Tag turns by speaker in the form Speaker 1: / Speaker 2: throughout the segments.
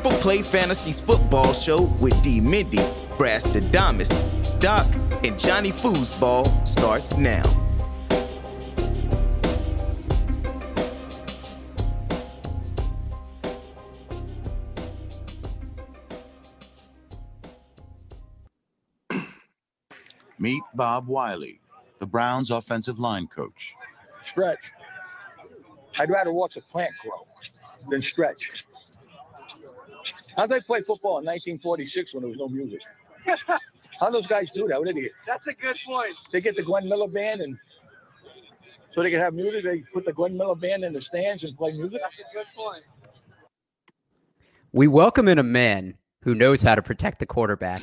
Speaker 1: Triple Play Fantasies Football Show with D. Mindy, Brass the Damas, Doc, and Johnny Foosball starts now.
Speaker 2: Meet Bob Wylie, the Browns offensive line coach.
Speaker 3: stretch. I'd rather watch a plant grow than stretch. How'd they play football in 1946 when there was no music? How those guys do that? What did they get?
Speaker 4: That's a good point.
Speaker 3: They get the Glenn Miller band and so they can have music. They put the Glenn Miller band in the stands and play music.
Speaker 4: That's a good point.
Speaker 5: We welcome in a man who knows how to protect the quarterback.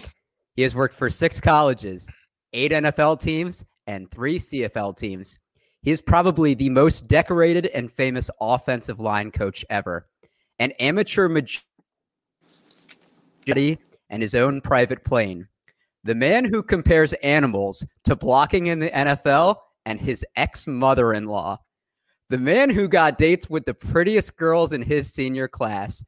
Speaker 5: He has worked for six colleges, eight NFL teams, and three CFL teams. He is probably the most decorated and famous offensive line coach ever. An amateur majority and his own private plane. The man who compares animals to blocking in the NFL and his ex mother in law. The man who got dates with the prettiest girls in his senior class.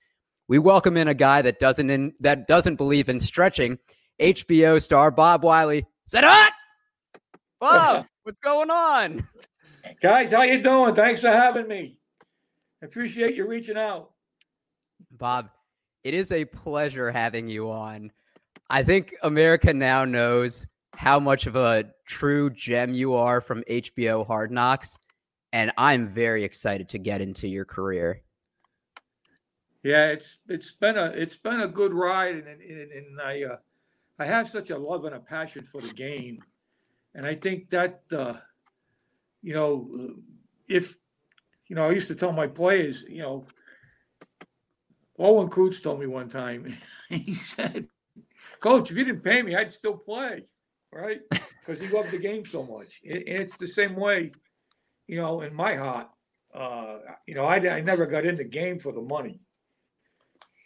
Speaker 5: We welcome in a guy that doesn't in, that doesn't believe in stretching. HBO star Bob Wylie. Sit up, Bob. what's going on?
Speaker 3: Guys, how you doing? Thanks for having me. Appreciate you reaching out.
Speaker 5: Bob, it is a pleasure having you on. I think America now knows how much of a true gem you are from HBO Hard Knocks, and I'm very excited to get into your career.
Speaker 3: Yeah, it's it's been a it's been a good ride, and and, and I uh, I have such a love and a passion for the game, and I think that uh, you know if you know I used to tell my players, you know, Owen Coots told me one time, he said, "Coach, if you didn't pay me, I'd still play, right? Because he loved the game so much, and it's the same way, you know, in my heart." Uh, you know, I, I never got into game for the money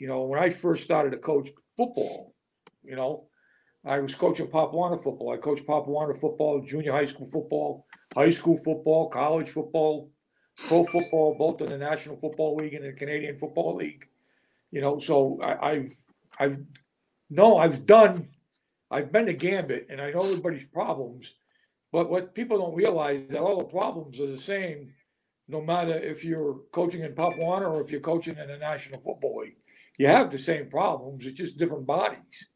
Speaker 3: you know, when I first started to coach football, you know, I was coaching Pop Warner football. I coached Pop Warner football, junior high school football, high school football, college football, pro football, both in the National Football League and the Canadian Football League. You know, so I, I've I've no, I've done, I've been to gambit, and I know everybody's problems. But what people don't realize is that all the problems are the same, no matter if you're coaching in Pop Warner or if you're coaching in the National Football League you have the same problems. It's just different bodies.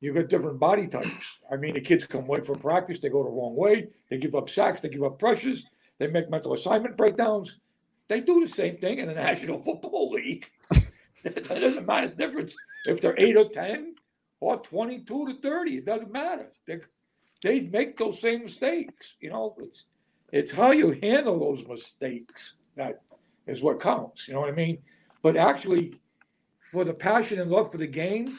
Speaker 3: You've got different body types. I mean, the kids come late for practice. They go the wrong way. They give up sacks. They give up pressures. They make mental assignment breakdowns. They do the same thing in the National Football League. It doesn't matter the difference if they're eight or ten or twenty-two to thirty. It doesn't matter. They they make those same mistakes. You know, it's it's how you handle those mistakes that is what counts. You know what I mean? But actually, for the passion and love for the game,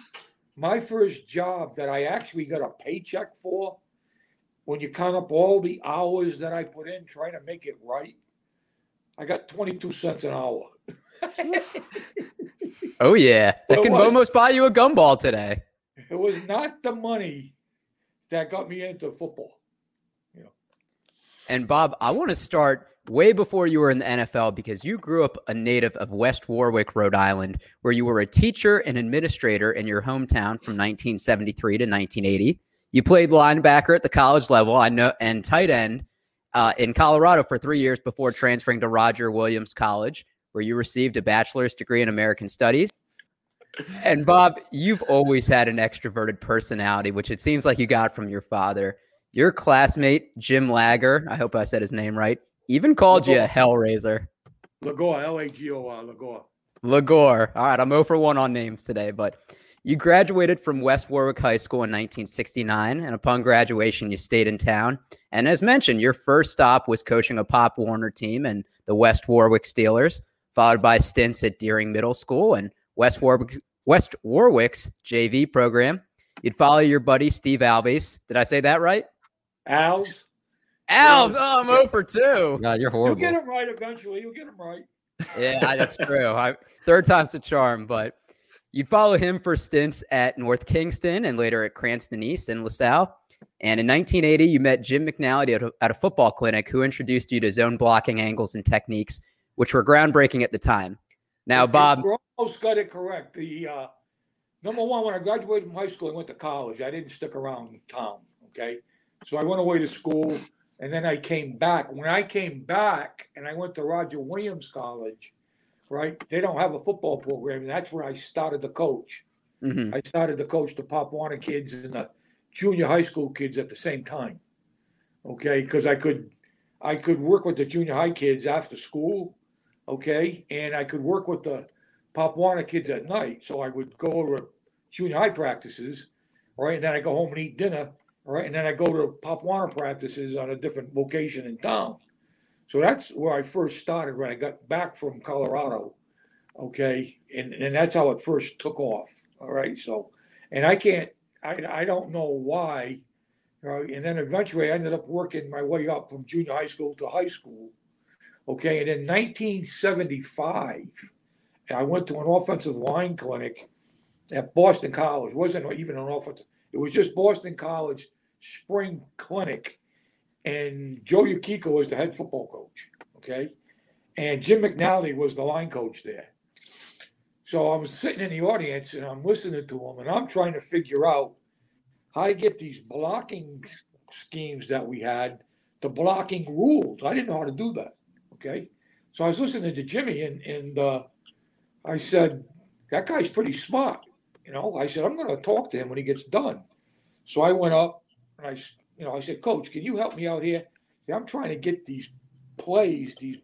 Speaker 3: my first job that I actually got a paycheck for, when you count up all the hours that I put in trying to make it right, I got 22 cents an hour.
Speaker 5: Oh yeah, that can
Speaker 3: was.
Speaker 5: almost buy you a gumball today.
Speaker 3: It was not the money that got me into football.
Speaker 5: And Bob, I want to start way before you were in the NFL because you grew up a native of West Warwick, Rhode Island, where you were a teacher and administrator in your hometown from 1973 to 1980. You played linebacker at the college level, I know, and tight end uh, in Colorado for three years before transferring to Roger Williams College, where you received a bachelor's degree in American Studies. And Bob, you've always had an extroverted personality, which it seems like you got from your father. Your classmate, Jim Lager, I hope I said his name right, even called you a Hellraiser.
Speaker 3: Lagore, L A G O R, Lagore.
Speaker 5: Lagore. All right, I'm 0 for 1 on names today, but You graduated from West Warwick High School in 1969, and upon graduation, you stayed in town. And as mentioned, your first stop was coaching a Pop Warner team and the West Warwick Steelers, followed by stints at Deering Middle School and West Warwick, West Warwick's JV program. You'd follow your buddy Steve Alves. Did I say that right?
Speaker 3: Alves.
Speaker 5: Alves. Oh, I'm oh over two.
Speaker 4: God, you're horrible.
Speaker 3: You'll get him right eventually. You'll get him right.
Speaker 5: Yeah, that's true. I, third time's the charm, but you'd follow him for stints at North Kingstown and later at Cranston East and LaSalle. And in 1980, you met Jim McNally at a, at a football clinic who introduced you to zone blocking angles and techniques, which were groundbreaking at the time. Now, Bob,
Speaker 3: You almost got it correct. The uh, number one, when I graduated from high school, I went to college. I didn't stick around town. Okay, so I went away to school, and then I came back. When I came back, and I went to Roger Williams College, right? They don't have a football program, and that's where I started to coach.
Speaker 5: mhm,
Speaker 3: I started to coach the Pop Warner kids and the junior high school kids at the same time. Okay, because I could, I could work with the junior high kids after school. Okay, and I could work with the Warner kids at night. So I would go over junior high practices, right, and then I go home and eat dinner, right, and then I go to Warner practices on a different location in town. So that's where I first started when I got back from Colorado. Okay, and and that's how it first took off. All right, so and I can't, I I don't know why. Right, and then eventually I ended up working my way up from junior high school to high school. Okay, and in 1975, I went to an offensive line clinic at Boston College. It wasn't even an offensive; it was just Boston College spring clinic, and Joe Yukica was the head football coach. Okay, and Jim McNally was the line coach there. So I was sitting in the audience and I'm listening to him, and I'm trying to figure out how to get these blocking schemes that we had, the blocking rules. I didn't know how to do that. Okay. So I was listening to Jimmy and, and uh, I said, that guy's pretty smart. You know, I said, I'm going to talk to him when he gets done. So I went up and I, you know, I said, Coach, can you help me out here? I'm trying to get these plays, these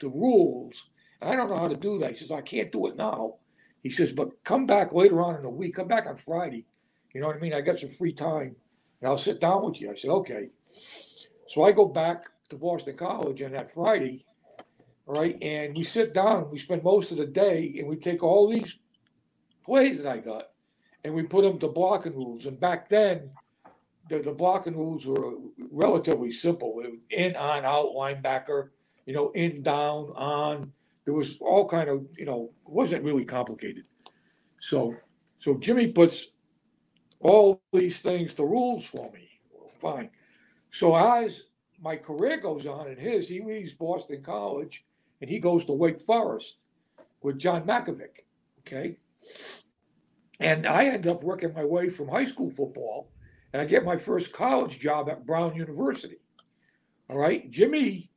Speaker 3: the rules. I don't know how to do that. He says, I can't do it now. He says, but come back later on in the week. Come back on Friday. You know what I mean? I got some free time and I'll sit down with you. I said, okay. So I go back to Boston College on that Friday, right? and we sit down we spend most of the day and we take all these plays that I got and we put them to blocking rules. And back then, the, the blocking rules were relatively simple. In, on, out, linebacker, you know, in, down, on. There was all kind of, you know, wasn't really complicated. So, so Jimmy puts all these things to rules for me. Fine. So as my career goes on and his, he leaves Boston College and he goes to Wake Forest with John Mackovic. Okay. And I end up working my way from high school football and I get my first college job at Brown University. All right. Jimmy,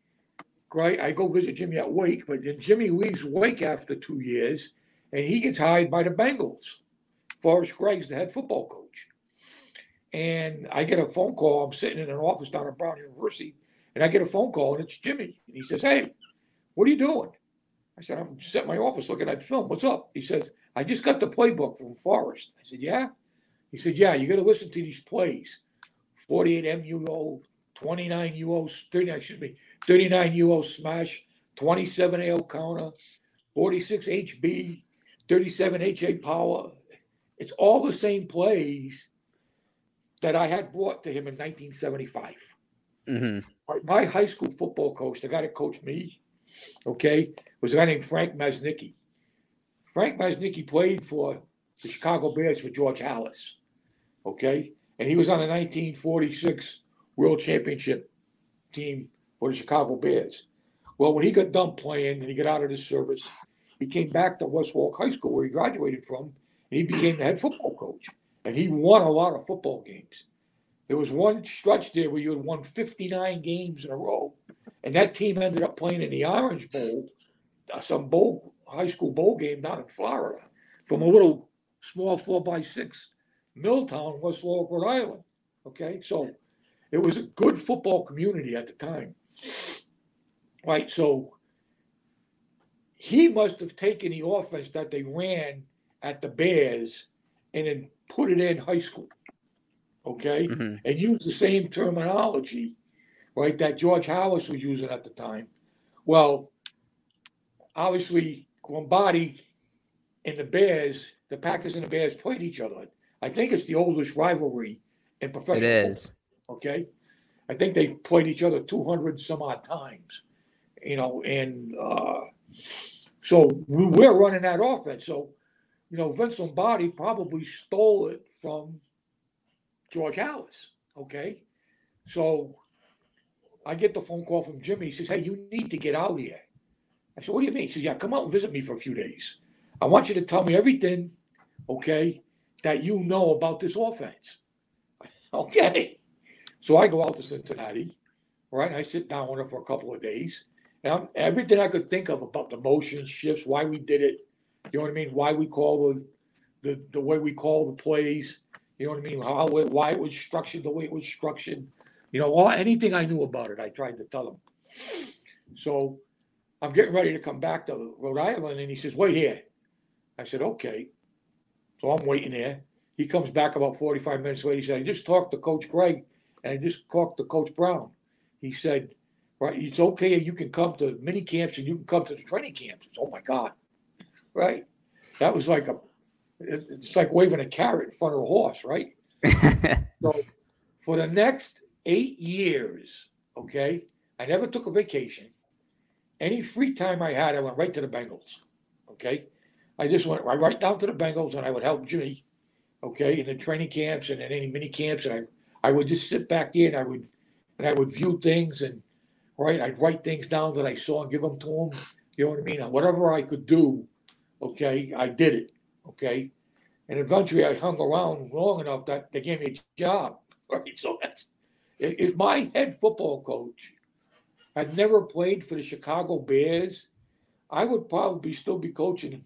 Speaker 3: great. I go visit Jimmy at Wake, but then Jimmy leaves Wake after two years and he gets hired by the Bengals. Forrest Gregg's the head football coach. And I get a phone call. I'm sitting in an office down at Brown University, and I get a phone call, and it's Jimmy. And he says, Hey, what are you doing? I said, I'm sitting in my office looking at film. What's up? He says, I just got the playbook from Forrest. I said, Yeah. He said, Yeah, you got to listen to these plays 48 MUO, 29 UO, 39, excuse me, 39 UO smash, 27 AO counter, 46 HB, 37 HA power. It's all the same plays that I had brought to him in 1975.
Speaker 5: mhm.
Speaker 3: My- My high school football coach, the guy that coached me, okay, was a guy named Frank Maznicki. Frank Maznicki played for the Chicago Bears for George Halas, okay, and he was on the 1946 World Championship team for the Chicago Bears. Well, when he got done playing and he got out of the service, he came back to West Warwick High School where he graduated from, and he became the head football coach. And he won a lot of football games. There was one stretch there where you had won 59 games in a row, and that team ended up playing in the Orange Bowl, uh, some bowl high school bowl game down in Florida, from a little small four by six Milltown, West Warwick, Island. Okay, so it was a good football community at the time. Right, so he must have taken the offense that they ran at the Bears and then put it in high school. Okay,
Speaker 5: Mhm.
Speaker 3: and use the same terminology, right? That George Harris was using at the time. Well, obviously, Lombardi and the Bears, the Packers and the Bears played each other. I think it's the oldest rivalry in professional.
Speaker 5: It
Speaker 3: football,
Speaker 5: is.
Speaker 3: Okay, I think they played each other two hundred some odd times. You know, and uh, so we we're running that offense. So, you know, Vince Lombardi probably stole it from George Halas. Okay. So I get the phone call from Jimmy. He says, Hey, you need to get out here. I said, What do you mean? He says, Yeah, come out and visit me for a few days. I want you to tell me everything, okay, that you know about this offense. Okay. So I go out to Cincinnati, right? I sit down with him for a couple of days. And I'm, everything I could think of about the motion shifts, why we did it, you know what I mean? Why we call the the, the way we call the plays, you know what I mean? How it, why it was structured the way it was structured, you know, all anything I knew about it, I tried to tell him. So I'm getting ready to come back to Rhode Island, and he says, "Wait here." I said, "Okay." So I'm waiting there. He comes back about 45 minutes later. He said, "I just talked to Coach Gregg, and I just talked to Coach Brown." He said, "Right, it's okay. You can come to mini camps, and you can come to the training camps." Oh my God, right? That was like a it's like waving a carrot in front of a horse, right? So for the next eight years, okay, I never took a vacation. Any free time I had, I went right to the Bengals. Okay. I just went right, right down to the Bengals and I would help Jimmy, okay, in the training camps and in any mini camps. And I, I would just sit back there and I would and I would view things and right, I'd write things down that I saw and give them to him. You know what I mean? Whatever I could do, okay, I did it. Okay. And eventually I hung around long enough that they gave me a job. Right. So that's if my head football coach had never played for the Chicago Bears, I would probably still be coaching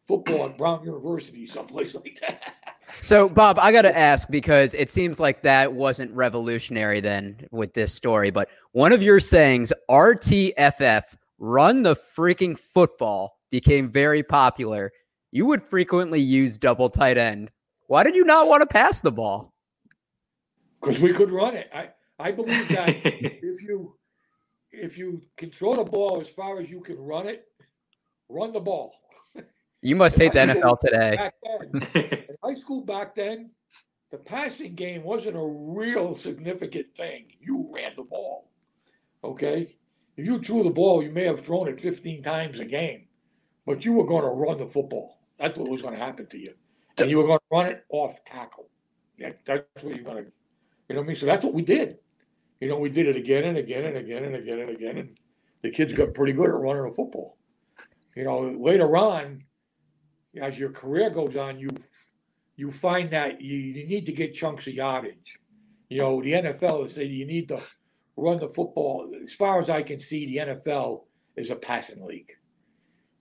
Speaker 3: football at Brown University, someplace like that.
Speaker 5: So, Bob, I got to ask because it seems like that wasn't revolutionary then with this story, but one of your sayings, RTFF, run the freaking football, became very popular. You would frequently use double tight end. Why did you not want to pass the ball?
Speaker 3: Because we could run it. I, I believe that if you if you can throw the ball as far as you can run it, run the ball.
Speaker 5: You must hate the NFL today.
Speaker 3: Then, in high school back then, the passing game wasn't a real significant thing. You ran the ball. Okay? If you threw the ball, you may have thrown it 15 times a game, but you were going to run the football. That's what was going to happen to you. And you were going to run it off tackle. That, that's what you're going to, you know what I mean? So that's what we did. You know, we did it again and again and again and again and again. And the kids got pretty good at running the football. You know, later on, as your career goes on, you you find that you, you need to get chunks of yardage. You know, the NFL is saying you need to run the football. As far as I can see, the NFL is a passing league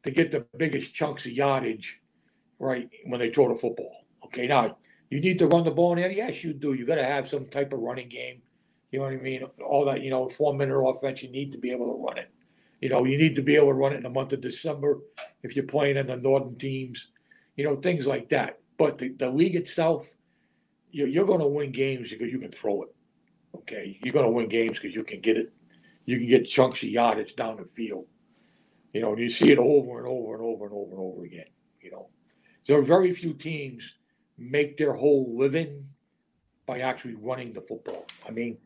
Speaker 3: to get the biggest chunks of yardage, right, when they throw the football. Okay, now you need to run the ball in there. Yes, you do. You got to have some type of running game. You know what I mean? All that, you know, four minute offense, you need to be able to run it. You know, you need to be able to run it in the month of December if you're playing in the northern teams, you know, things like that. But the, the league itself, you're, you're going to win games because you can throw it. Okay. You're going to win games because you can get it. You can get chunks of yardage down the field. You know, you see it over and over and over and over and over again. You know, there are very few teams make their whole living by actually running the football. I mean,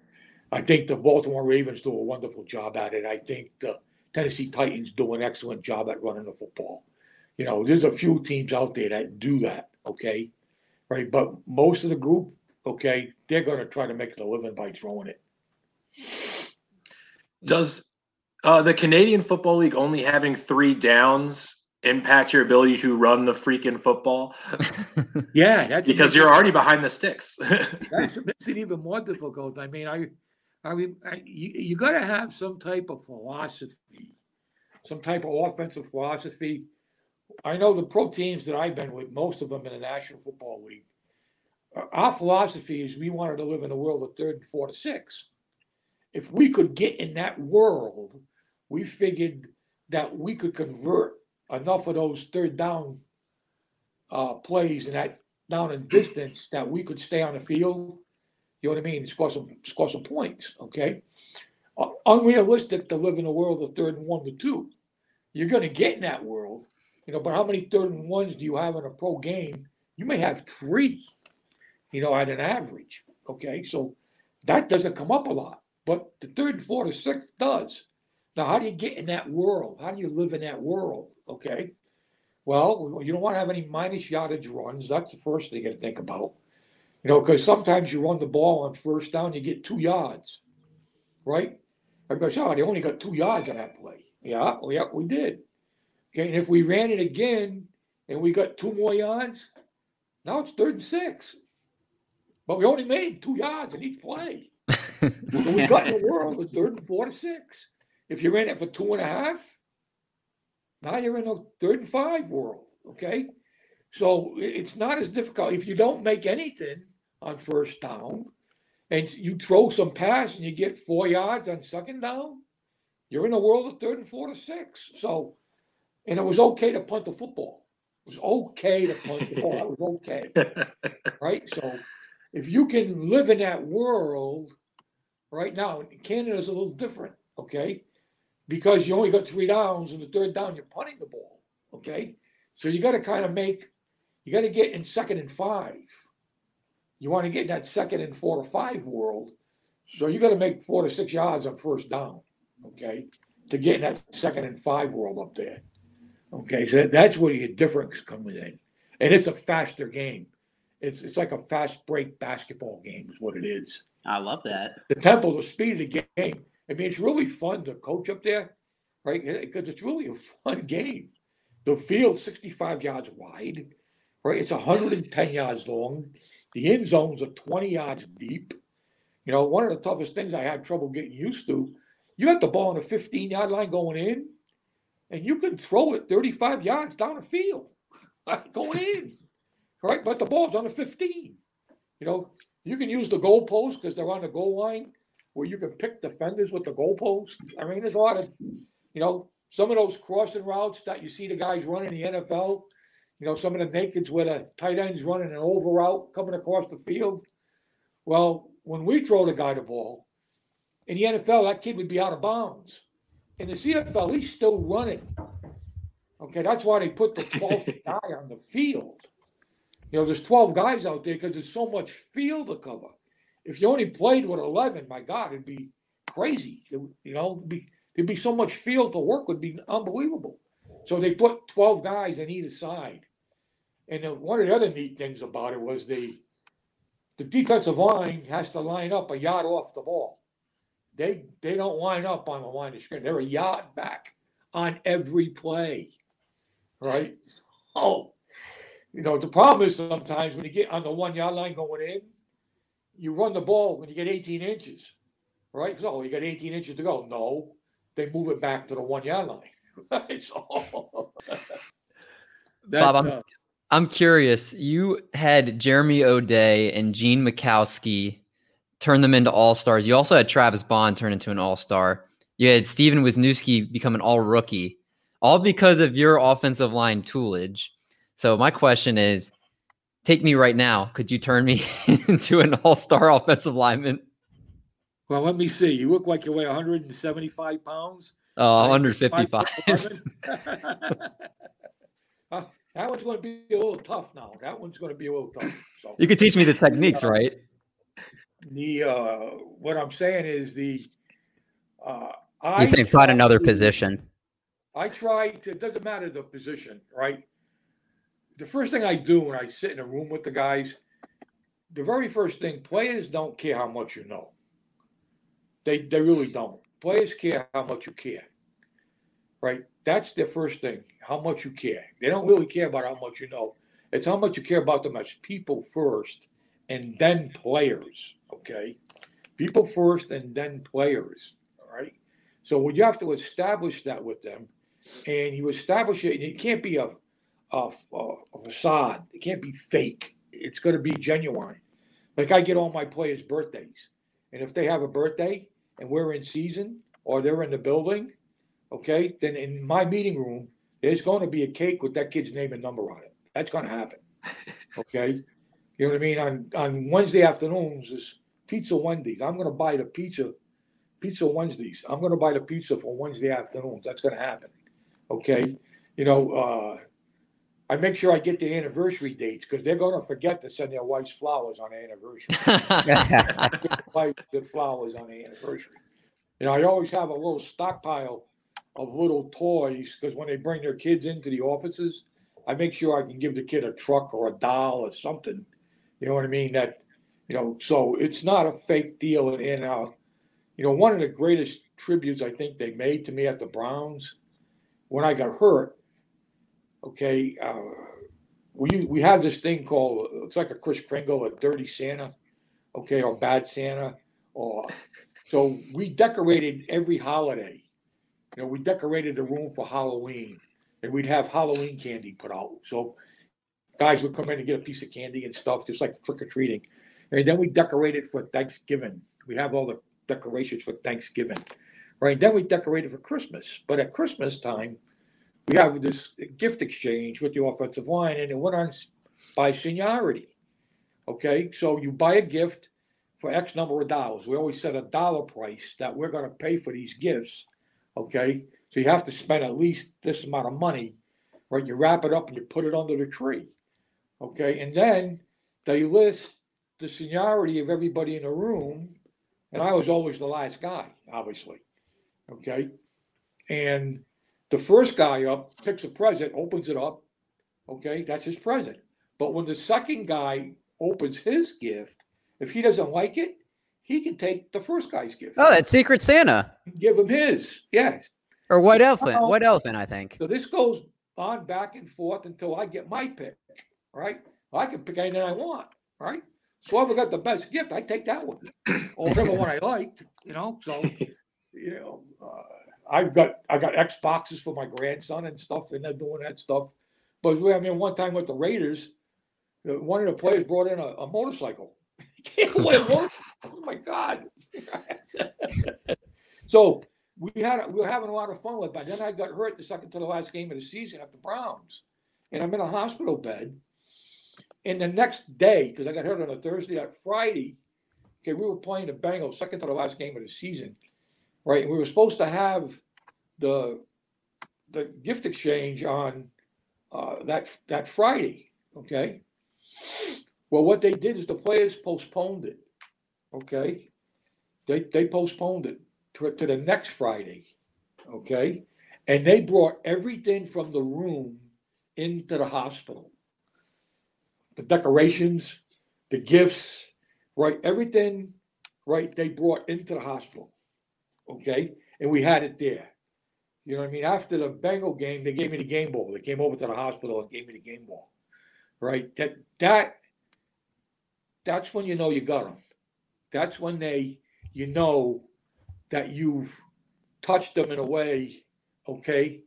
Speaker 3: I think the Baltimore Ravens do a wonderful job at it. I think the Tennessee Titans do an excellent job at running the football. You know, there's a few teams out there that do that, okay? Right. But most of the group, okay, they're going to try to make a living by throwing it.
Speaker 4: Does uh, the Canadian Football League only having three downs impact your ability to run the freaking football?
Speaker 3: Yeah. That's
Speaker 4: because you're already behind the sticks.
Speaker 3: That's what makes it even more difficult. I mean, I, I mean, I, you, you got to have some type of philosophy, some type of offensive philosophy. I know the pro teams that I've been with, most of them in the National Football League. uh, Our philosophy is we wanted to live in a world of third and four to six. If we could get in that world, we figured that we could convert enough of those third down uh, plays and that down in distance that we could stay on the field. You know what I mean? Score some score some points. Okay. Uh, unrealistic to live in a world of third and one to two. You're going to get in that world, you know. But how many third and ones do you have in a pro game? You may have three, you know, at an average. Okay, so that doesn't come up a lot, but the third, fourth, or sixth does. Now, how do you get in that world? How do you live in that world? Okay. Well, you don't want to have any minus yardage runs. That's the first thing you got to think about. You know, because sometimes you run the ball on first down, you get two yards, right? Everybody goes, oh, they only got two yards on that play. Yeah, well, yeah, we did. Okay, and if we ran it again and we got two more yards, now it's third and six. But we only made two yards in each play. so we got in the world with third and four to six. If you're in it for two and a half, now you're in a third and five world. Okay. So it's not as difficult. If you don't make anything on first down and you throw some pass and you get four yards on second down, you're in a world of third and four to six. So, and it was okay to punt the football. It was okay to punt the ball. It was okay. right. So if you can live in that world right now, Canada's a little different. Okay because you only got three downs, and the third down you're punting the ball. Okay, so you got to kind of make, you got to get in second and five. You want to get in that second and four to five world, so you got to make four to six yards on first down. Okay, to get in that second and five world up there. Okay, so that's where your difference comes in, and it's a faster game. It's it's like a fast break basketball game is what it is.
Speaker 6: I love that.
Speaker 3: The tempo, the speed of the game I mean, it's really fun to coach up there, right? Because it's really a fun game. The field 65 yards wide, right? It's 110 yards long. The end zones are 20 yards deep. You know, one of the toughest things I had trouble getting used to, you got the ball on the 15 yard line going in, and you can throw it 35 yards down the field, going in, right? But the ball's on the 15. You know, you can use the goalpost because they're on the goal line where you can pick defenders with the goalpost. I mean, there's a lot of, you know, some of those crossing routes that you see the guys running in the NFL. You know, some of the nakeds where the tight ends running an over route coming across the field. Well, when we throw the guy the ball, in the NFL, that kid would be out of bounds. In the CFL, he's still running. Okay, that's why they put the 12th guy on the field. You know, there's 12 guys out there because there's so much field to cover if you only played with 11, my God, it'd be crazy. It, you know, be, there'd be so much field to work would be unbelievable. So they put 12 guys on either side. And then one of the other neat things about it was the the defensive line has to line up a yard off the ball. They they don't line up on the line of scrimmage. They're a yard back on every play. Right? Oh, you know, the problem is sometimes when you get on the one yard line going in, you run the ball when you get 18 inches, right? So you got 18 inches to go. No, they move it back to the one yard line. Right? So
Speaker 5: that, Bob, I'm, uh, I'm curious. You had Jeremy O'Day and Gene Makowski turn them into all stars. You also had Travis Bond turn into an all star. You had Stefen Wisniewski become an all rookie, all because of your offensive line toolage. So my question is, take me right now. Could you turn me into an all star offensive lineman?
Speaker 3: Well, let me see. You look like you weigh 175 pounds.
Speaker 5: Oh, 155.
Speaker 3: uh, that one's going to be a little tough now. That one's going to be a little tough. So
Speaker 5: you could teach me the techniques, uh, right?
Speaker 3: The uh, what I'm saying is the
Speaker 5: uh, I you saying find another to, position.
Speaker 3: I try to. It doesn't matter the position, right? The first thing I do when I sit in a room with the guys, the very first thing, players don't care how much you know. They they really don't. Players care how much you care. Right? That's the first thing, how much you care. They don't really care about how much you know. It's how much you care about them as people first and then players. Okay. People first and then players. All right. So you have to establish that with them, and you establish it, and it can't be a a, a facade. It can't be fake. It's going to be genuine. Like I get all my players' birthdays, and if they have a birthday and we're in season or they're in the building, okay, then in my meeting room there's going to be a cake with that kid's name and number on it. That's going to happen. Okay, You know what I mean? On on Wednesday afternoons is pizza Wednesdays. I'm going to buy the pizza, pizza Wednesdays. I'm going to buy the pizza for Wednesday afternoons. That's going to happen. Okay. You know, uh, I make sure I get the anniversary dates because they're going to forget to send their wife's flowers on the anniversary. Wife good flowers on the anniversary. You know, I always have a little stockpile of little toys because when they bring their kids into the offices, I make sure I can give the kid a truck or a doll or something. You know what I mean? That you know, so it's not a fake deal. And, and uh, you know, one of the greatest tributes I think they made to me at the Browns when I got hurt. Okay, uh, we we have this thing called it's like a Kris Kringle, a dirty Santa, okay, or bad Santa, or so we decorated every holiday. You know, we decorated the room for Halloween, and we'd have Halloween candy put out. So guys would come in and get a piece of candy and stuff, just like trick or treating. And then we decorated for Thanksgiving. We have all the decorations for Thanksgiving, right? Then we decorated for Christmas. But at Christmas time, we have this gift exchange with the offensive line, and it went on by seniority. Okay, so you buy a gift for X number of dollars. We always set a dollar price that we're going to pay for these gifts. Okay, so you have to spend at least this amount of money, right? You wrap it up and you put it under the tree. Okay, and then they list the seniority of everybody in the room, and I was always the last guy, obviously. Okay. And the first guy up picks a present, opens it up. Okay, that's his present. But when the second guy opens his gift, if he doesn't like it, he can take the first guy's gift.
Speaker 5: Oh, that's Secret Santa.
Speaker 3: Give him his. Yes.
Speaker 5: Or White Elephant. White Elephant, I think.
Speaker 3: So this goes on back and forth until I get my pick. Right. I can pick anything I want. Right. Whoever got the best gift, I take that one, or whatever one I liked. You know, so you know, uh, I've got I got Xboxes for my grandson and stuff, and they're doing that stuff. But I mean, one time with the Raiders, uh, one of the players brought in a, a motorcycle. oh my god! so we had we were having a lot of fun with. It, but then I got hurt the second to the last game of the season at the Browns, and I'm in a hospital bed and the next day, because I got hurt on a Thursday, on Friday, okay, we were playing the Bengals, second to the last game of the season, right? We were supposed to have the the gift exchange on uh, that that Friday, okay. Well, what they did is the players postponed it, okay. They they postponed it to, to the next Friday, okay, and they brought everything from the room into the hospital the decorations, the gifts, right? Everything, right? They brought into the hospital. Okay. And we had it there. You know what I mean? After the Bengal game, they gave me the game ball. They came over to the hospital and gave me the game ball. Right? That that that's when you know you got them. That's when they you know that you've touched them in a way, okay,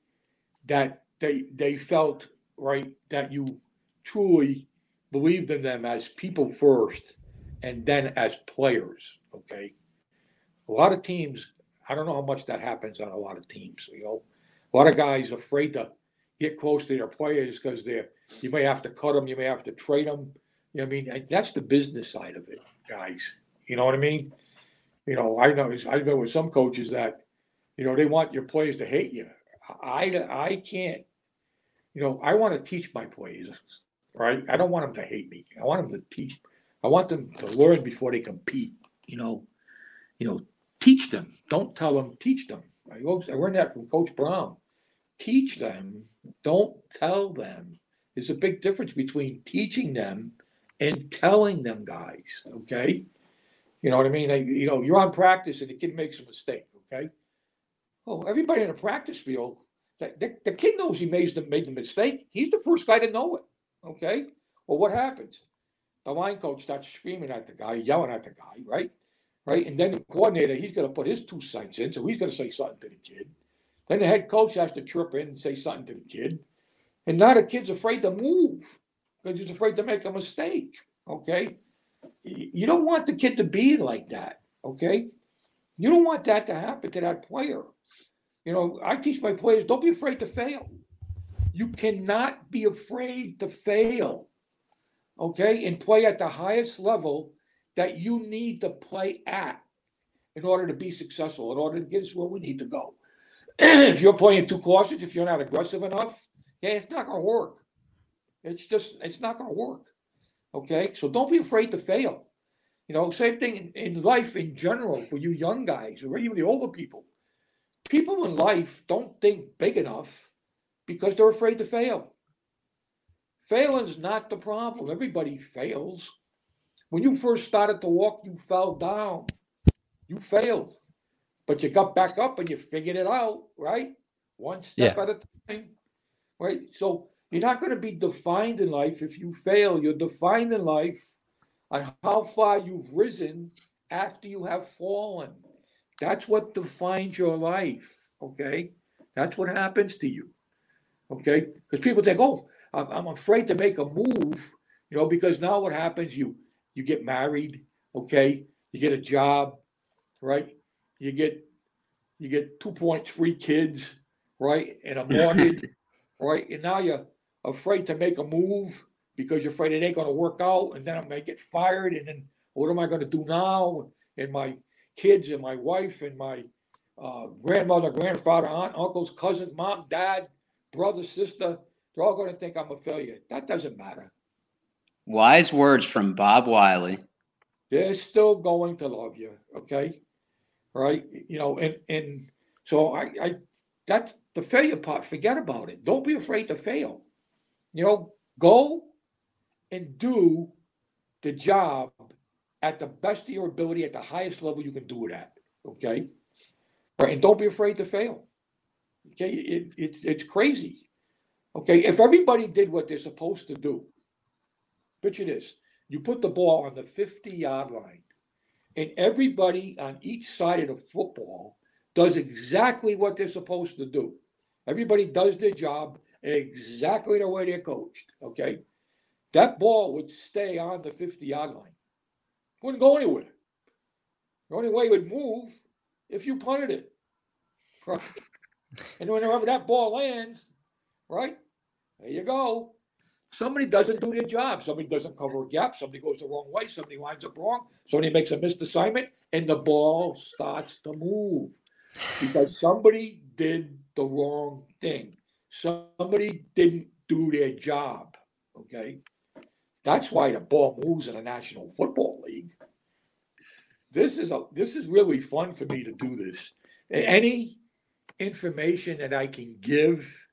Speaker 3: that they they felt right that you truly believed in them as people first and then as players. Okay. A lot of teams, I don't know how much that happens on a lot of teams. You know, a lot of guys afraid to get close to their players because they're you may have to cut them, you may have to trade them. You know, I mean, that's the business side of it, guys. You know what I mean? You know, I know I've been with some coaches that, you know, they want your players to hate you. I I can't. You know, I want to teach my players right? I don't want them to hate me. I want them to teach. I want them to learn before they compete. You know, you know, teach them. Don't tell them. Teach them. I, learned that from Coach Brown. Teach them. Don't tell them. There's a big difference between teaching them and telling them, guys. Okay. You know what I mean? I, you know, you're on practice and the kid makes a mistake. Okay. Oh, everybody in a practice field, the, the, the kid knows he made the, made the mistake. He's the first guy to know it. Okay. Well, what happens? The line coach starts screaming at the guy, yelling at the guy, right? Right. And then the coordinator, he's going to put his two cents in. So he's going to say something to the kid. Then the head coach has to trip in and say something to the kid. And now the kid's afraid to move because he's afraid to make a mistake. Okay. You don't want the kid to be like that. Okay. You don't want that to happen to that player. You know, I teach my players don't be afraid to fail. You cannot be afraid to fail. okay, and play at the highest level that you need to play at in order to be successful, in order to get us where we need to go. if you're playing too cautious, if you're not aggressive enough, yeah, it's not going to work. It's just, it's not going to work. Okay. So don't be afraid to fail. You know, same thing in, in life in general for you young guys or even the older people. People in life don't think big enough because they're afraid to fail. Failing is not the problem. Everybody fails. When you first started to walk, you fell down. You failed, but you got back up and you figured it out, right? One step
Speaker 5: Yeah.
Speaker 3: at a time, right? So you're not going to be defined in life if you fail. You're defined in life on how far you've risen after you have fallen. That's what defines your life, okay? That's what happens to you, okay? Because people think, oh, I'm, I'm afraid to make a move, you know, because now what happens? You you get married, okay? You get a job, right? You get you get 2.3 kids, right? And a mortgage, right? And now you're afraid to make a move because you're afraid it ain't gonna work out, and then I'm gonna get fired, and then what am I gonna do now? And my kids and my wife and my uh, grandmother, grandfather, aunt, uncles, cousins, mom, dad, brother, sister, they're all gonna think I'm a failure. That doesn't matter.
Speaker 5: Wise words from Bob Wylie.
Speaker 3: they're still going to love you okay? Right you know and and so i i that's the failure part forget about it. Don't be afraid to fail. You know go and do the job at the best of your ability at the highest level you can do it at okay? Right and don't be afraid to fail. Okay it, it's it's crazy. Okay if everybody did what they're supposed to do picture this you put the ball on the 50 yard line, and everybody on each side of the football does exactly what they're supposed to do. Everybody does their job exactly the way they're coached. Okay. That ball would stay on the 50 yard line, wouldn't go anywhere. The only way it would move if you punted it. Right? And whenever that ball lands, right, there you go. Somebody doesn't do their job. Somebody doesn't cover a gap. Somebody goes the wrong way. Somebody lines up wrong. Somebody makes a missed assignment, and the ball starts to move because somebody did the wrong thing. Somebody didn't do their job. Okay. That's why the ball moves in the National Football League. This is a this is really fun for me to do this. Any information that I can give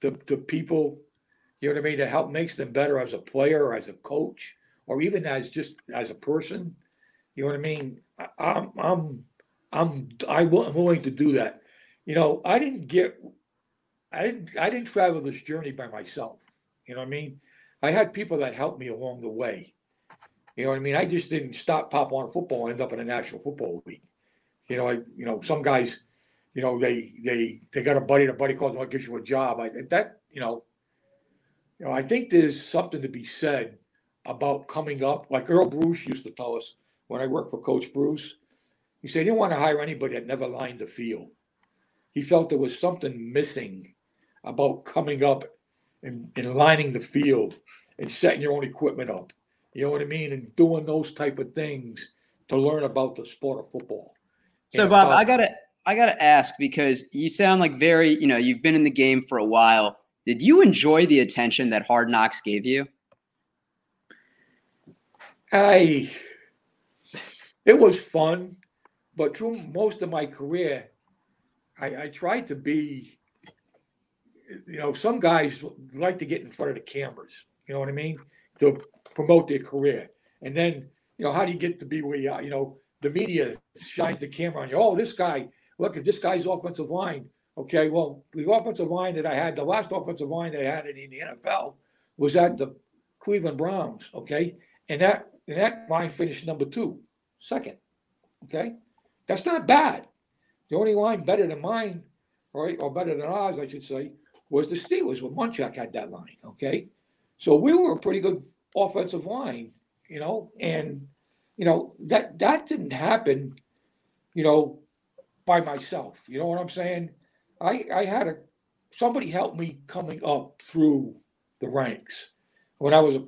Speaker 3: to, to people you know what I mean? To help makes them better as a player or as a coach or even as just as a person. You know what I mean? I, I'm I'm I'm I will, I'm willing to do that. You know, I didn't get I didn't I didn't travel this journey by myself. You know what I mean? I had people that helped me along the way. You know what I mean? I just didn't stop pop on football and end up in a national football league. You know, I you know, some guys, you know, they they they got a buddy, the buddy calls them, get you a job. I that, you know, you know, I think there's something to be said about coming up. Like Earle Bruce used to tell us when I worked for Coach Bruce, he said he didn't want to hire anybody that never lined the field. He felt there was something missing about coming up and, and lining the field and setting your own equipment up. You know what I mean? And doing those type of things to learn about the sport of football.
Speaker 5: So
Speaker 3: And
Speaker 5: Bob,
Speaker 3: about-
Speaker 5: I gotta I gotta ask because you sound like very, you know, you've been in the game for a while. Did you enjoy the attention that Hard Knocks gave you?
Speaker 3: I it was fun, but through most of my career, I, I tried to be. You know, some guys like to get in front of the cameras. You know what I mean? To promote their career, and then you know how do you get to be where you are? You know, the media shines the camera on you. Oh, this guy! Look at this guy's offensive line. Okay, well, the offensive line that I had, the last offensive line that I had in the NFL was at the Cleveland Browns. Okay, and that and that line finished number two, second. Okay, that's not bad. The only line better than mine, right, or better than ours, I should say, was the Steelers when Munchak had that line. Okay, so we were a pretty good offensive line, you know, and you know that that didn't happen, you know, by myself. You know what I'm saying? I I had a somebody helped me coming up through the ranks when I was a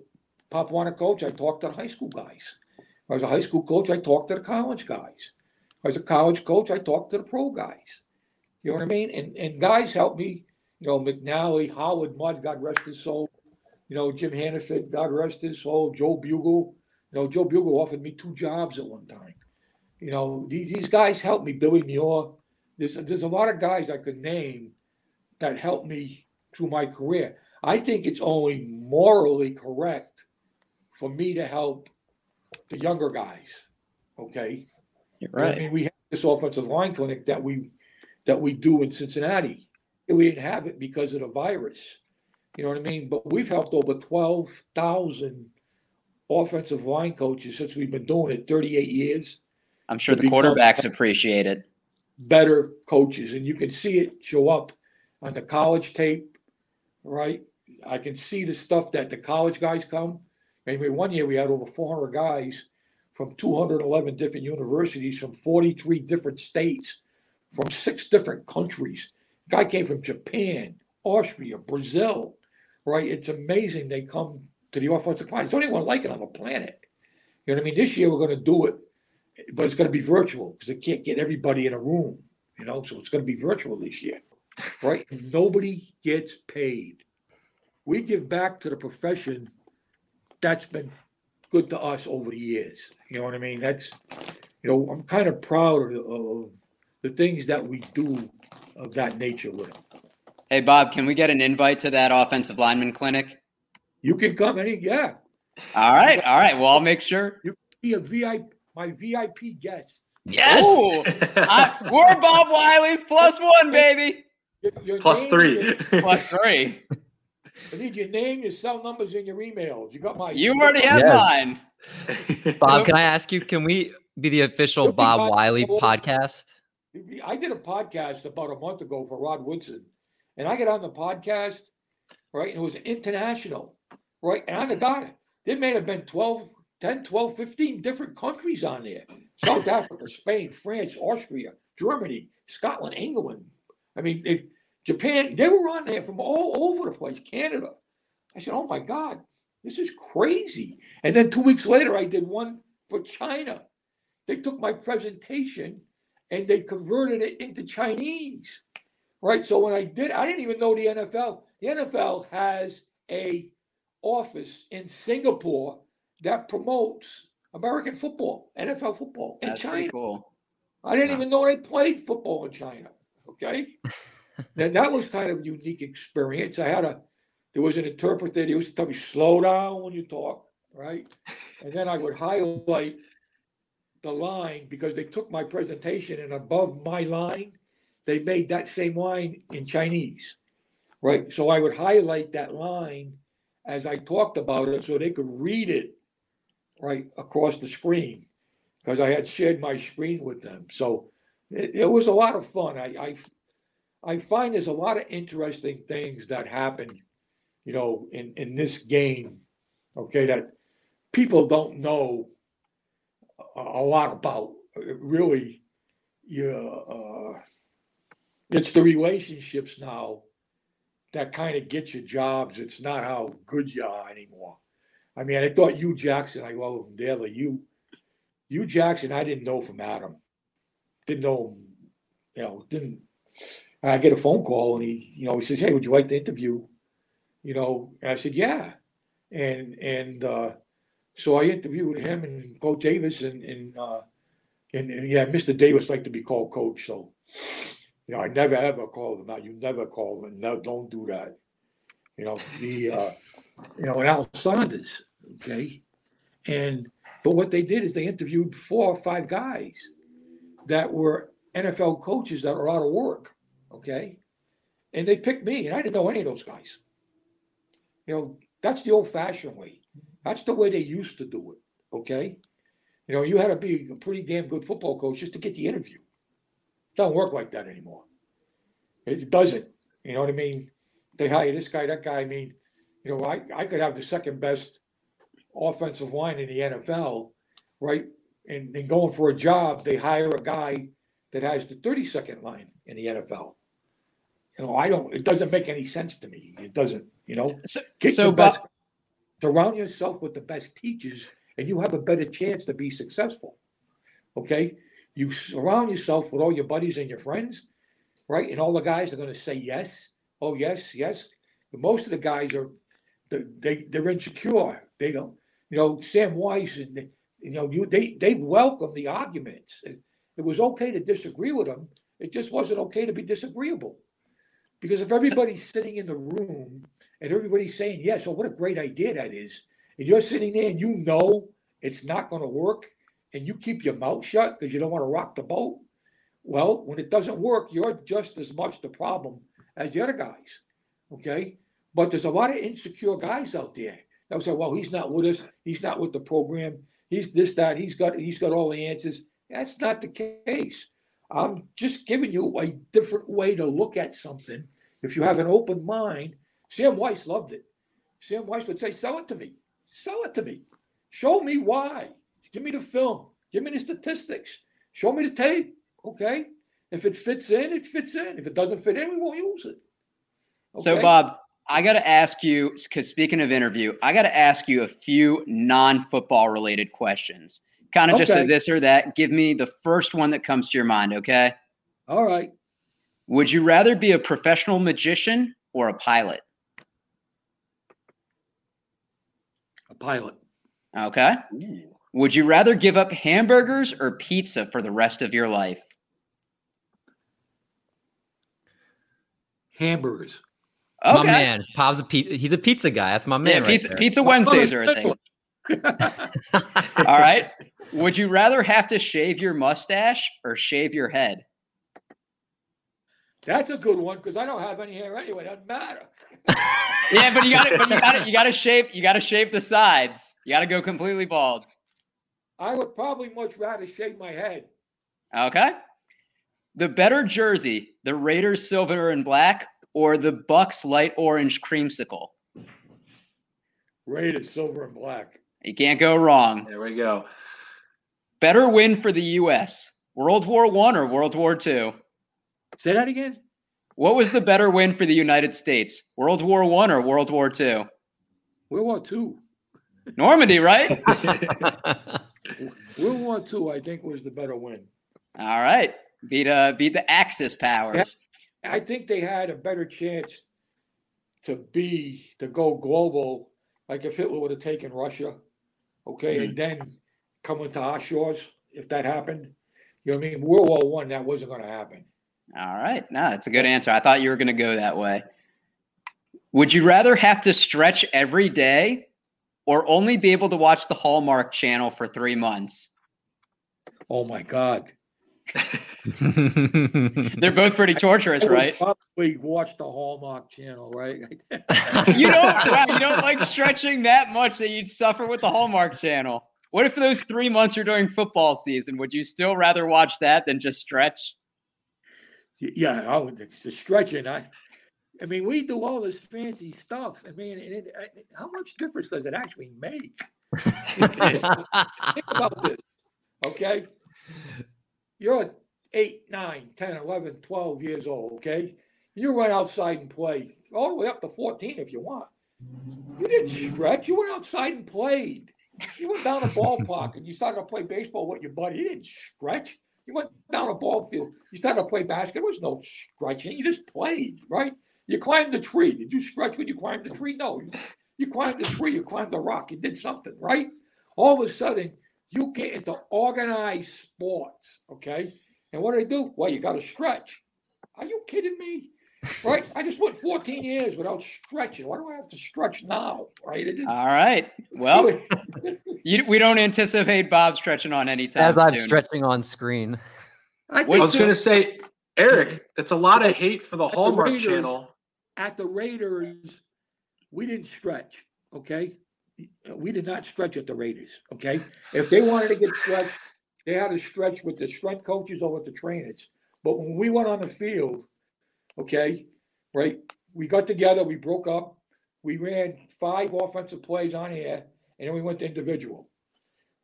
Speaker 3: Pop Warner coach, I talked to the high school guys. I was a high school coach, I talked to the college guys. I was a college coach, I talked to the pro guys. You know what I mean? And and guys helped me, you know, McNally, Howard Mudd, God rest his soul. You know, Jim Hanifan, God rest his soul, Joe Bugel. You know, Joe Bugel offered me two jobs at one time. You know, these, these guys helped me, Billy Muir. There's there's a lot of guys I could name that helped me through my career. I think it's only morally correct for me to help the younger guys. Okay.
Speaker 5: You're
Speaker 3: I mean, we have this offensive line clinic that we that we do in Cincinnati. We didn't have it because of the virus. You know what I mean? But we've helped over twelve thousand offensive line coaches since we've been doing it 38 years.
Speaker 5: I'm sure the
Speaker 3: become-
Speaker 5: quarterbacks appreciate it.
Speaker 3: Better coaches, and you can see it show up on the college tape, right? I can see the stuff that the college guys come. Maybe one year we had over 400 guys from 211 different universities from 43 different states, from six different countries. Guy came from Japan, Austria, Brazil, right? It's amazing they come to the offensive line. It's only one like it on the planet. You know what I mean? This year we're going to do it but it's going to be virtual because they can't get everybody in a room, you know. So it's going to be virtual this year, right? And nobody gets paid. We give back to the profession that's been good to us over the years. You know what I mean? That's, you know, I'm kind of proud of, of the things that we do of that nature with them.
Speaker 5: Hey, Bob, can we get an invite to that offensive lineman clinic?
Speaker 3: You can come any, yeah,
Speaker 5: All right. All right. Well, I'll make sure.
Speaker 3: You be a VIP, my VIP guest.
Speaker 5: Yes. I, we're Bob Wylie's plus one, baby.
Speaker 3: Your- your
Speaker 4: Plus three.
Speaker 3: your-
Speaker 5: Plus three.
Speaker 3: I need your name, your cell numbers, and your emails. You got my.
Speaker 5: You already have
Speaker 6: Yes.
Speaker 5: mine.
Speaker 6: Bob, can I ask you? Can we be the official
Speaker 3: You'll be
Speaker 6: Bob
Speaker 3: my-
Speaker 6: Wylie podcast?
Speaker 3: I did a podcast about a month ago for Rod Woodson, and I get on the podcast, right? And it was international, right? And I got it. There may have been 12, 10, 12, 15 different countries on there South Africa, Spain, France, Austria, Germany, Scotland, England. I mean, it, Japan, they were on there from all over the place, Canada. I said, oh my God, this is crazy. And then two weeks later, I did one for China. They took my presentation and they converted it into Chinese. Right. So when I did, I didn't even know the NFL. The NFL has a office in Singapore that promotes American football, NFL football in
Speaker 5: That's
Speaker 3: China.
Speaker 5: pretty cool.
Speaker 3: I didn't even know they played football in China. Okay. now that was kind of a unique experience. I had a there was an interpreter, he used to tell me, slow down when you talk, right? And then I would highlight the line because they took my presentation and above my line, they made that same line in Chinese. Right. So I would highlight that line as I talked about it so they could read it right across the screen because I had shared my screen with them. So it, it was a lot of fun. I, I I find there's a lot of interesting things that happen, you know, in in this game. Okay, that people don't know a, a lot about. It really, yeah, uh, it's the relationships now that kind of get you jobs. It's not how good you are anymore. I mean, I thought Hue Jackson. I love him dearly. You, Hue Jackson. I didn't know from Adam. Didn't know him. You know, didn't. I get a phone call and he, you know, he says, "Hey, would you like to interview?" You know, and I said, "Yeah," and and uh, so I interviewed him and Coach Davis and and uh, and, and yeah, Mr. Davis liked to be called Coach, so you know, I never ever called him out. You never call him. No, don't do that. You know, the uh, you know, and Al Saunders, okay, and but what they did is they interviewed four or five guys that were NFL coaches that are out of work, okay, and they picked me, and I didn't know any of those guys. You know, that's the old-fashioned way. That's the way they used to do it, okay. You know, you had to be a pretty damn good football coach just to get the interview. It doesn't work like that anymore. It doesn't. You know what I mean? They hire this guy, that guy. I mean, you know, I, I could have the second best offensive line in the NFL, right? And then going for a job, they hire a guy that has the 32nd line in the NFL. You know, I don't, it doesn't make any sense to me. It doesn't, you know?
Speaker 5: So,
Speaker 3: Get
Speaker 5: so
Speaker 3: best-
Speaker 5: Bob,
Speaker 3: Surround yourself with the best teachers, and you have a better chance to be successful. Okay, you surround yourself with all your buddies and your friends, right? And all the guys are going to say yes. Oh yes, yes. But most of the guys are they they're insecure. They don't. You know, Sam Wyche and you know you they they welcome the arguments. It, it was okay to disagree with them. It just wasn't okay to be disagreeable. Because if everybody's sitting in the room and everybody's saying, yes, oh, what a great idea that is, and you're sitting there and you know it's not going to work, and you keep your mouth shut because you don't want to rock the boat, well, when it doesn't work, you're just as much the problem as the other guys. Okay. But there's a lot of insecure guys out there that will say, well, he's not with us. He's not with the program. He's this, that. He's got he's got all the answers. That's not the case. I'm just giving you a different way to look at something. If you have an open mind, Sam Wyche loved it. Sam Wyche would say, Sell it to me. Sell it to me. Show me why. Give me the film. Give me the statistics. Show me the tape. Okay. If it fits in, it fits in. If it doesn't fit in, we won't use it.
Speaker 5: Okay? So, Bob, I got to ask you, because speaking of interview, I got to ask you a few non football related questions kind of okay. just a this or that. Give me the first one that comes to your mind, okay?
Speaker 3: All right.
Speaker 5: Would you rather be a professional magician or a pilot?
Speaker 3: A pilot.
Speaker 5: Okay. Ooh. Would you rather give up hamburgers or pizza for the rest of your life?
Speaker 3: Hamburgers.
Speaker 6: Okay. My man, Bob's a pizza. He's a pizza guy. That's my man. Yeah, right
Speaker 5: pizza,
Speaker 6: there.
Speaker 5: pizza Wednesdays are a thing. All right. Would you rather have to shave your mustache or shave your head?
Speaker 3: That's a good one because I don't have any hair anyway. Doesn't matter.
Speaker 5: yeah, but you got to, but you got to, you got to shave, you got to shave the sides. You got to go completely bald.
Speaker 3: I would probably much rather shave my head.
Speaker 5: Okay. The better jersey, the Raiders silver and black, or the Bucks light orange creamsicle.
Speaker 3: Raiders silver and black.
Speaker 5: You can't go wrong.
Speaker 4: There we go.
Speaker 5: Better win for the U.S. World War One or World War Two?
Speaker 3: Say that again.
Speaker 5: What was the better win for the United States? World War One or World War Two?
Speaker 3: World War Two.
Speaker 5: Normandy, right?
Speaker 3: World War Two, I think, was the better win.
Speaker 5: All right, beat uh beat the Axis powers.
Speaker 3: I think they had a better chance to be to go global, like if Hitler would have taken Russia, okay, mm-hmm. and then coming to our shores if that happened. You know what I mean? World War One, that wasn't going to happen.
Speaker 5: All right, no, that's a good answer. I thought you were going to go that way. Would you rather have to stretch every day, or only be able to watch the Hallmark Channel for three months?
Speaker 3: Oh my God!
Speaker 5: They're both pretty torturous, right?
Speaker 3: Probably watch the Hallmark Channel, right?
Speaker 5: you don't. Wow, you don't like stretching that much that you'd suffer with the Hallmark Channel. What if those three months you're during football season? Would you still rather watch that than just stretch?
Speaker 3: Yeah, oh, it's the stretching. I, I mean, we do all this fancy stuff. I mean, it, it, how much difference does it actually make? Think about this, okay? You're 8, 9, 10, 11, 12 years old, okay? You run outside and play all the way up to 14 if you want. You didn't stretch. You went outside and played. You went down a ballpark and you started to play baseball with your buddy. You didn't stretch. You went down a ball field. You started to play basketball. There was no stretching. You just played, right? You climbed the tree. Did you stretch when you climbed the tree? No. You, you climbed the tree. You climbed the rock. You did something, right? All of a sudden, you get into organized sports, okay? And what do they do? Well, you got to stretch. Are you kidding me? right? I just went 14 years without stretching. Why do I have to stretch now? Right?
Speaker 5: It is, All right. Well, you, we don't anticipate Bob stretching on any time.
Speaker 6: As I'm soon. stretching on screen.
Speaker 4: I, I was going to say, Eric, it's a lot of hate for the Hallmark the Raiders, channel.
Speaker 3: At the Raiders, we didn't stretch. Okay. We did not stretch at the Raiders. Okay. If they wanted to get stretched, they had to stretch with the strength coaches or with the trainers. But when we went on the field, Okay, right? We got together, we broke up, we ran five offensive plays on air, and then we went to individual.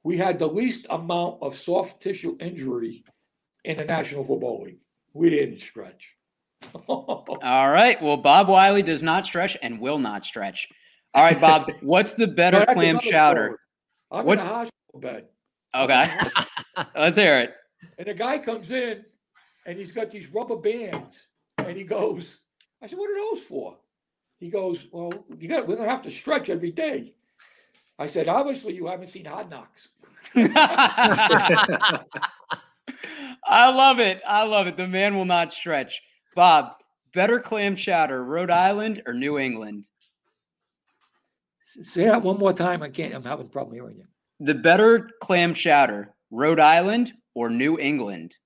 Speaker 3: We had the least amount of soft tissue injury in the National Football League. We didn't stretch.
Speaker 5: All right. Well, Bob Wylie does not stretch and will not stretch. All right, Bob. What's the better
Speaker 3: No,
Speaker 5: clam chowder?
Speaker 3: story. I'm
Speaker 5: What's-
Speaker 3: in a hospital bed,
Speaker 5: Okay, let's, let's hear it.
Speaker 3: and the guy comes in, and he's got these rubber bands, and he goes, "I said, what are those for?" He goes, "Well, you got we're gonna have to stretch every day." I said, "Obviously, you haven't seen Hard Knocks."
Speaker 5: I love it. I love it. The man will not stretch. Bob, better clam chowder, Rhode Island or New England?
Speaker 3: Say that one more time. I can't. I'm having a problem hearing you.
Speaker 5: The better clam chowder, Rhode Island or New England?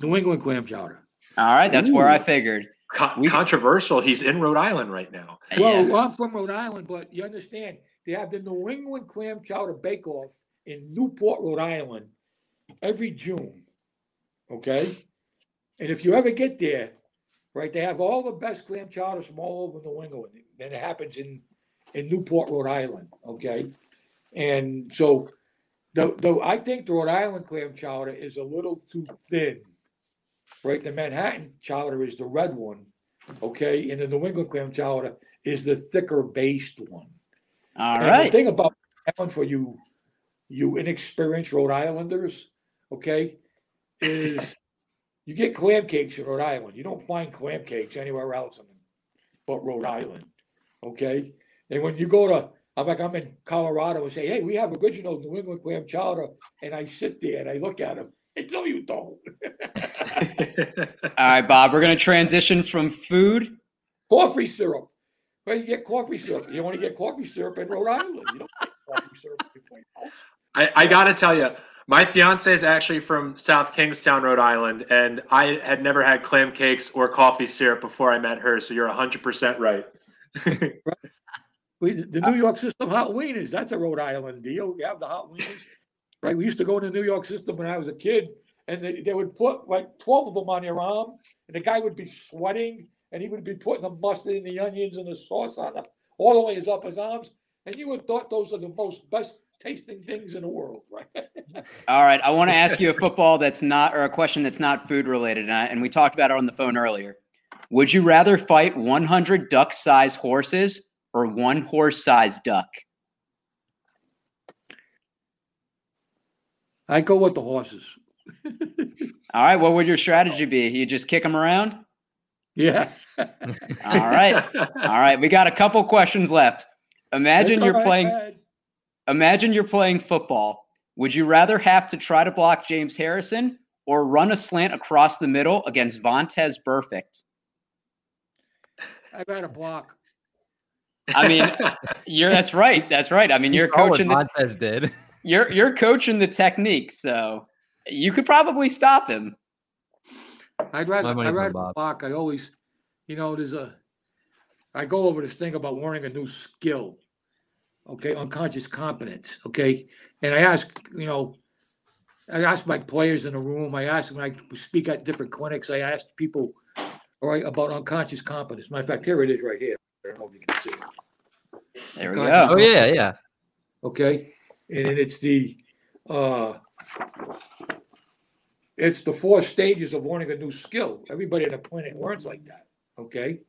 Speaker 3: New England clam chowder.
Speaker 5: All right, that's where I figured.
Speaker 4: Co-
Speaker 5: We-
Speaker 4: controversial. He's in Rhode Island right now.
Speaker 3: Uh, well,
Speaker 5: Yeah.
Speaker 3: I'm from Rhode Island, but you understand they have the New England Clam Chowder Bake Off in Newport, Rhode Island, every June. Okay, and if you ever get there, right, they have all the best clam chowders from all over New England, and it happens in in Newport, Rhode Island. Okay, and so the the I think the Rhode Island clam chowder is a little too thin. Right, the Manhattan chowder is the red one. Okay, and the New England clam chowder is the thicker based one.
Speaker 5: All
Speaker 3: And The thing about for you, you inexperienced Rhode Islanders, okay, is you get clam cakes in Rhode Island. You don't find clam cakes anywhere else in but Rhode Island, okay? And when you go to, I'm like, I'm in Colorado and say, hey, we have original New England clam chowder, and I sit there and I look at them. No, you don't.
Speaker 5: All right, Bob, we're going to transition from food.
Speaker 3: coffee syrup. Where you get coffee syrup? You only get coffee syrup in Rhode Island. You don't get coffee syrup anyplace else.
Speaker 4: I, I got to tell you, my fiance is actually from South Kingstown, Rhode Island, and I had never had clam cakes or coffee syrup before I met her. So you're 100% right.
Speaker 3: We, the uh, New York system hot wieners, that's a Rhode Island deal. You have the hot wieners. Right, we used to go in the New York system when I was a kid, and they, they would put like twelve of them on your arm, and the guy would be sweating, and he would be putting the mustard and the onions and the sauce on it, all the way up his arms, and you would thought those are the most best tasting things in the world, right?
Speaker 5: All right, I want to ask you a football that's not, or a question that's not food related, and, I, and we talked about it on the phone earlier. Would you rather fight 100 duck-sized horses or one horse-sized duck?
Speaker 3: I go with the horses.
Speaker 5: All right, what would your strategy be? You just kick them around?
Speaker 3: Yeah.
Speaker 5: All right, all right. We got a couple questions left. Imagine you're
Speaker 3: right,
Speaker 5: playing. Imagine you're playing football. Would you rather have to try to block James Harrison or run a slant across the middle against Vontaze Burfict?
Speaker 3: I got a block.
Speaker 5: I mean, you're that's right. That's right. I mean,
Speaker 6: You
Speaker 5: you're
Speaker 6: saw what
Speaker 5: coaching the
Speaker 6: Vontaze did.
Speaker 5: you're you're coaching the technique, so you could probably stop him.
Speaker 3: I'd rather,
Speaker 6: money's
Speaker 3: I'd
Speaker 6: on Bob.
Speaker 3: block. I always, you know, there's a, I go over this thing about learning a new skill. Okay, unconscious competence. Okay, and I ask, you know, I ask my players in the room. I ask when I speak at different clinics. I ask people, all right, about unconscious competence. Matter of fact, here it is right here. I don't know if you can see. it.
Speaker 5: There we go.
Speaker 6: Oh yeah, yeah.
Speaker 3: okay? And then it's the, uh, it's the four stages of learning a new skill. Everybody on the planet learns like that, okay?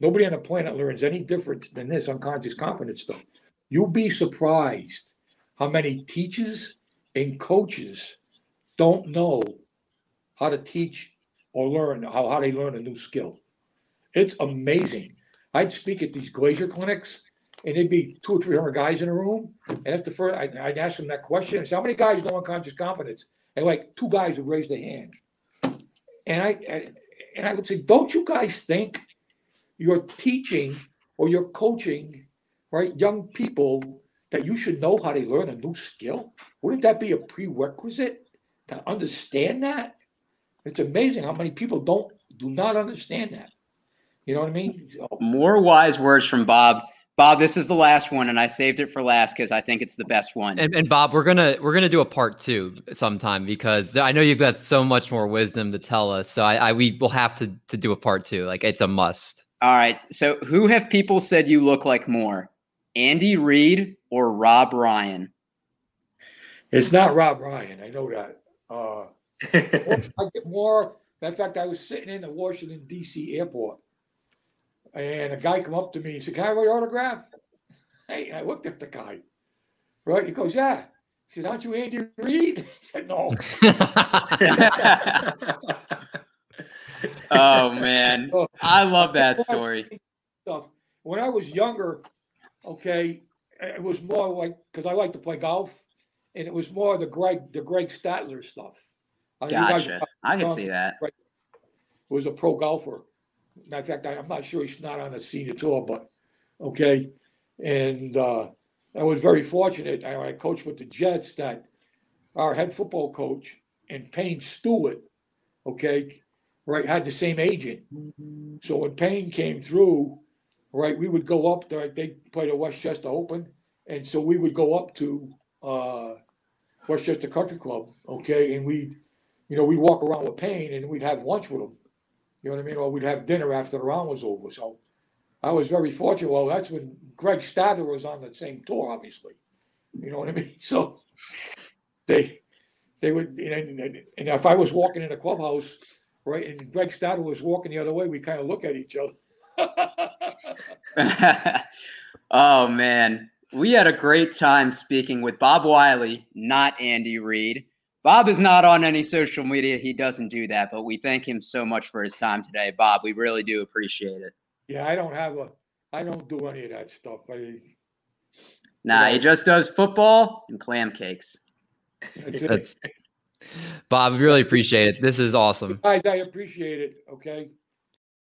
Speaker 3: Nobody on the planet learns any different than this unconscious competence stuff. You'll be surprised how many teachers and coaches don't know how to teach or learn how, how they learn a new skill. It's amazing. I'd speak at these Glazier clinics and there'd be two or three hundred guys in a room. And after first, I'd, I'd ask them that question. I say, how many guys know unconscious competence? And like two guys would raise their hand. And I, and, I would say, don't you guys think you're teaching or you're coaching, right, young people that you should know how to learn a new skill? Wouldn't that be a prerequisite to understand that? It's amazing how many people don't do not understand that. You know what I mean?
Speaker 5: More wise words from Bob. Bob, this is the last one, and I saved it for last because I think it's the best one.
Speaker 6: And, and Bob, we're gonna we're gonna do a part two sometime because I know you've got so much more wisdom to tell us. So I, I we will have to to do a part two. Like it's a must.
Speaker 5: All right. So, who have people said you look like more, Andy Reid or Rob Ryan?
Speaker 3: It's not Rob Ryan. I know that. Uh, I get more. Matter of fact, I was sitting in the Washington D.C. airport, and a guy come up to me and said, "Can I have your autograph?" Hey, I looked at the guy. Right? He goes, Yeah. He said, Aren't you Andy Reid? I said, No.
Speaker 5: oh man, I love that story.
Speaker 3: Stuff. When I was younger, okay, it was more like because I like to play golf, and it was more the Greg the Craig Stadler stuff. Guys-
Speaker 5: Gotcha. I can see that.
Speaker 3: was a pro golfer. In fact, I, I'm not sure he's not on the scene at all, but okay. And uh, I was very fortunate. I, I coached with the Jets that our head football coach and Payne Stewart, okay, right, had the same agent. So when Payne came through, right, we would go up there. They played at Westchester Open, and so we would go up to uh, Westchester Country Club, okay, and we, you know, we'd walk around with Payne and we'd have lunch with him. You know what I mean? Or we'd have dinner after the round was over. So I was very fortunate. Well, that's when Craig Stadler was on the same tour, obviously. You know what I mean? So they they would and, and, and if I was walking in a clubhouse, right, and Craig Stadler was walking the other way, we kind of look at each other.
Speaker 5: oh man, we had a great time speaking with Bob Wylie, not Andy Reid. Bob is not on any social media. He doesn't do that, but we thank him so much for his time today, Bob. We really do appreciate it.
Speaker 3: yeah, I don't have a I don't do any of that stuff. I,
Speaker 5: Nah, he just does football and clam cakes.
Speaker 3: that's it.
Speaker 6: That's Bob. We really appreciate it. This is awesome.
Speaker 3: Guys, I appreciate it. Okay.